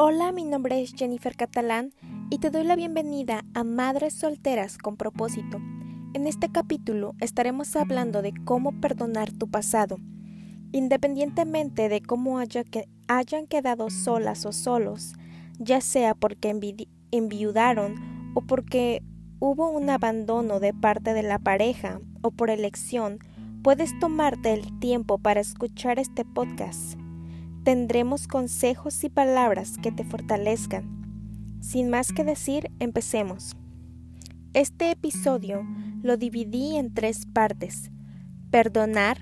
Hola, mi nombre es Jennifer Catalán y te doy la bienvenida a Madres Solteras con propósito. En este capítulo estaremos hablando de cómo perdonar tu pasado, independientemente de cómo haya que, hayan quedado solas o solos, ya sea porque enviudaron o porque hubo un abandono de parte de la pareja o por elección, puedes tomarte el tiempo para escuchar este podcast tendremos consejos y palabras que te fortalezcan. Sin más que decir, empecemos. Este episodio lo dividí en tres partes. Perdonar,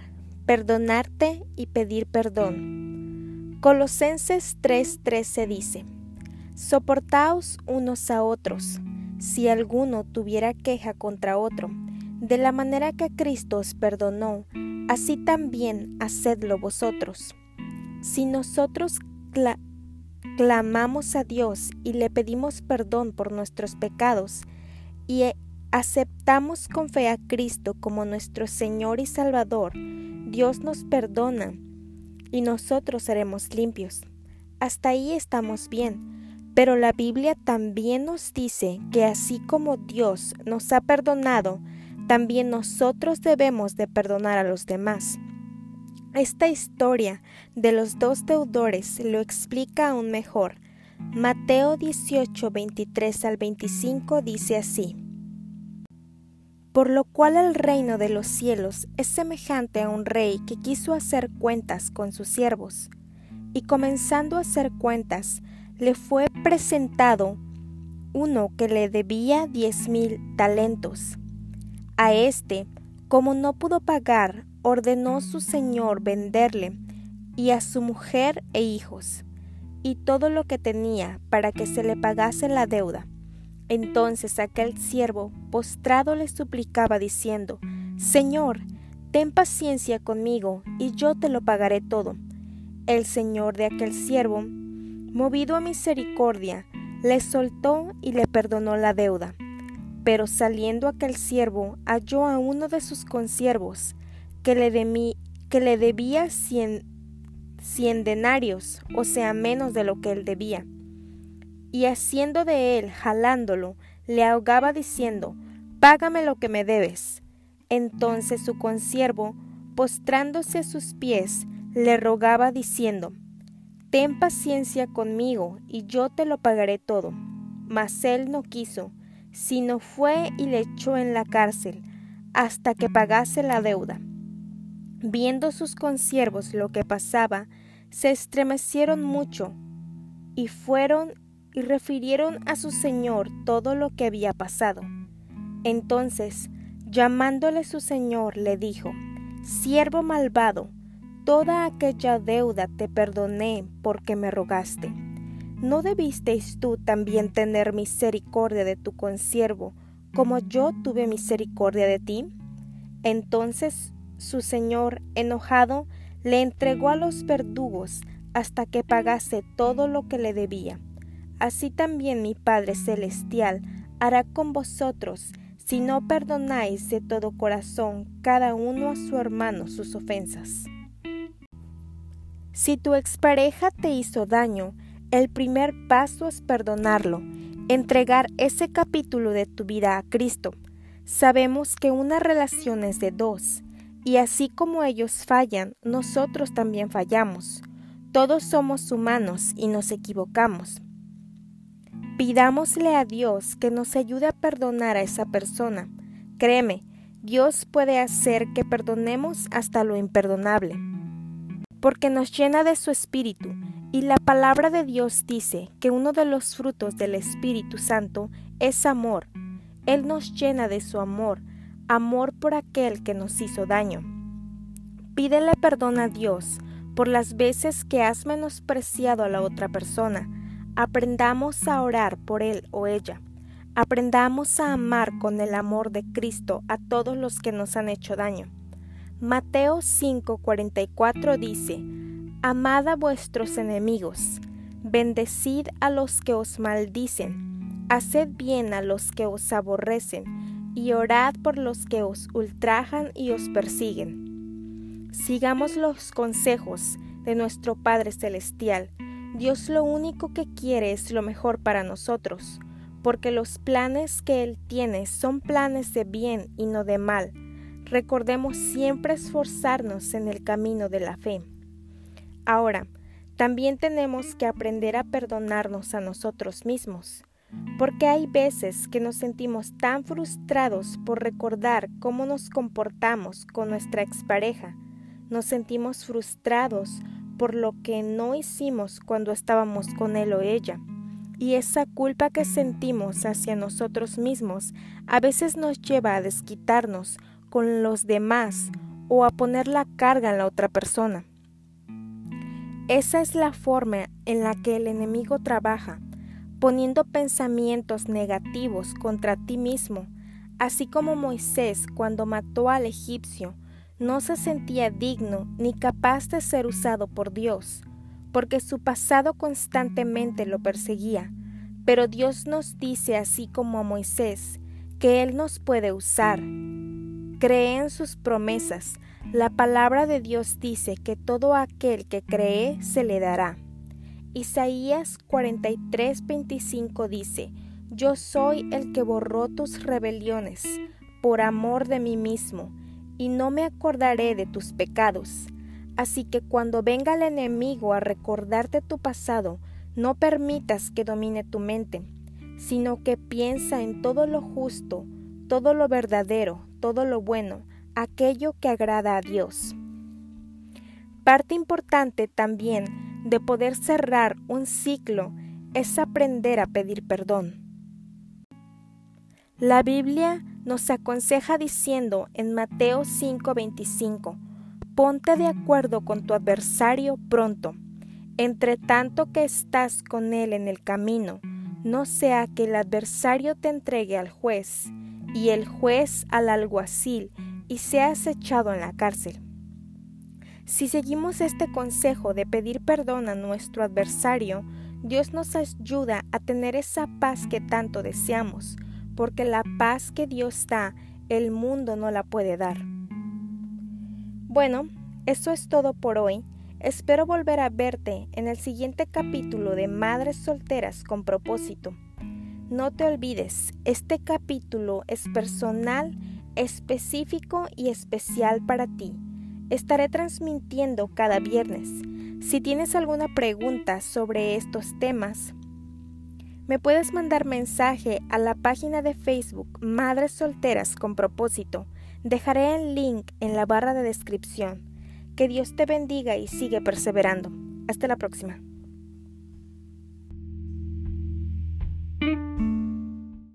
perdonarte y pedir perdón. Colosenses 3:13 dice, Soportaos unos a otros, si alguno tuviera queja contra otro, de la manera que Cristo os perdonó, así también hacedlo vosotros. Si nosotros clamamos a Dios y le pedimos perdón por nuestros pecados y e, aceptamos con fe a Cristo como nuestro Señor y Salvador, Dios nos perdona y nosotros seremos limpios. Hasta ahí estamos bien. Pero la Biblia también nos dice que así como Dios nos ha perdonado, también nosotros debemos de perdonar a los demás. Esta historia de los dos deudores lo explica aún mejor. Mateo 18, 23 al 25 dice así. Por lo cual el reino de los cielos es semejante a un rey que quiso hacer cuentas con sus siervos, y comenzando a hacer cuentas, le fue presentado uno que le debía diez mil talentos. A éste, como no pudo pagar, ordenó su señor venderle y a su mujer e hijos, y todo lo que tenía para que se le pagase la deuda. Entonces aquel siervo postrado le suplicaba diciendo, Señor, ten paciencia conmigo, y yo te lo pagaré todo. El señor de aquel siervo, movido a misericordia, le soltó y le perdonó la deuda. Pero saliendo aquel siervo halló a uno de sus consiervos, que le, que le debía cien, cien denarios, o sea, menos de lo que él debía. Y haciendo de él, jalándolo, le ahogaba diciendo, Págame lo que me debes. Entonces su consiervo, postrándose a sus pies, le rogaba diciendo, Ten paciencia conmigo, y yo te lo pagaré todo. Mas él no quiso, sino fue y le echó en la cárcel, hasta que pagase la deuda. Viendo sus consiervos lo que pasaba, se estremecieron mucho y fueron y refirieron a su señor todo lo que había pasado. Entonces, llamándole su señor, le dijo, Siervo malvado, toda aquella deuda te perdoné porque me rogaste. ¿No debisteis tú también tener misericordia de tu consiervo, como yo tuve misericordia de ti? Entonces su señor, enojado, le entregó a los verdugos hasta que pagase todo lo que le debía. Así también mi Padre Celestial hará con vosotros si no perdonáis de todo corazón cada uno a su hermano sus ofensas. Si tu expareja te hizo daño, el primer paso es perdonarlo, entregar ese capítulo de tu vida a Cristo. Sabemos que una relación es de dos, y así como ellos fallan, nosotros también fallamos. Todos somos humanos y nos equivocamos. Pidámosle a Dios que nos ayude a perdonar a esa persona. Créeme, Dios puede hacer que perdonemos hasta lo imperdonable, porque nos llena de su espíritu, y la palabra de Dios dice que uno de los frutos del Espíritu Santo es amor. Él nos llena de su amor, amor por aquel que nos hizo daño. Pídele perdón a Dios por las veces que has menospreciado a la otra persona. Aprendamos a orar por él o ella. Aprendamos a amar con el amor de Cristo a todos los que nos han hecho daño. Mateo 5:44 dice, Amad a vuestros enemigos, bendecid a los que os maldicen, haced bien a los que os aborrecen, y orad por los que os ultrajan y os persiguen. Sigamos los consejos de nuestro Padre Celestial. Dios lo único que quiere es lo mejor para nosotros, porque los planes que Él tiene son planes de bien y no de mal. Recordemos siempre esforzarnos en el camino de la fe. Ahora, también tenemos que aprender a perdonarnos a nosotros mismos, porque hay veces que nos sentimos tan frustrados por recordar cómo nos comportamos con nuestra expareja, nos sentimos frustrados por lo que no hicimos cuando estábamos con él o ella. Y esa culpa que sentimos hacia nosotros mismos a veces nos lleva a desquitarnos con los demás o a poner la carga en la otra persona. Esa es la forma en la que el enemigo trabaja, poniendo pensamientos negativos contra ti mismo, así como Moisés cuando mató al egipcio, no se sentía digno ni capaz de ser usado por Dios, porque su pasado constantemente lo perseguía. Pero Dios nos dice, así como a Moisés, que Él nos puede usar. Cree en sus promesas, la palabra de Dios dice que todo aquel que cree se le dará. Isaías 43:25 dice, Yo soy el que borró tus rebeliones por amor de mí mismo, y no me acordaré de tus pecados. Así que cuando venga el enemigo a recordarte tu pasado, no permitas que domine tu mente, sino que piensa en todo lo justo, todo lo verdadero, todo lo bueno, aquello que agrada a Dios. Parte importante también de poder cerrar un ciclo es aprender a pedir perdón. La Biblia nos aconseja diciendo en Mateo 5:25, ponte de acuerdo con tu adversario pronto, entre tanto que estás con él en el camino, no sea que el adversario te entregue al juez y el juez al alguacil y seas echado en la cárcel. Si seguimos este consejo de pedir perdón a nuestro adversario, Dios nos ayuda a tener esa paz que tanto deseamos, porque la paz que Dios da, el mundo no la puede dar. Bueno, eso es todo por hoy. Espero volver a verte en el siguiente capítulo de Madres Solteras con propósito. No te olvides, este capítulo es personal específico y especial para ti. Estaré transmitiendo cada viernes. Si tienes alguna pregunta sobre estos temas, me puedes mandar mensaje a la página de Facebook Madres Solteras con propósito. Dejaré el link en la barra de descripción. Que Dios te bendiga y sigue perseverando. Hasta la próxima.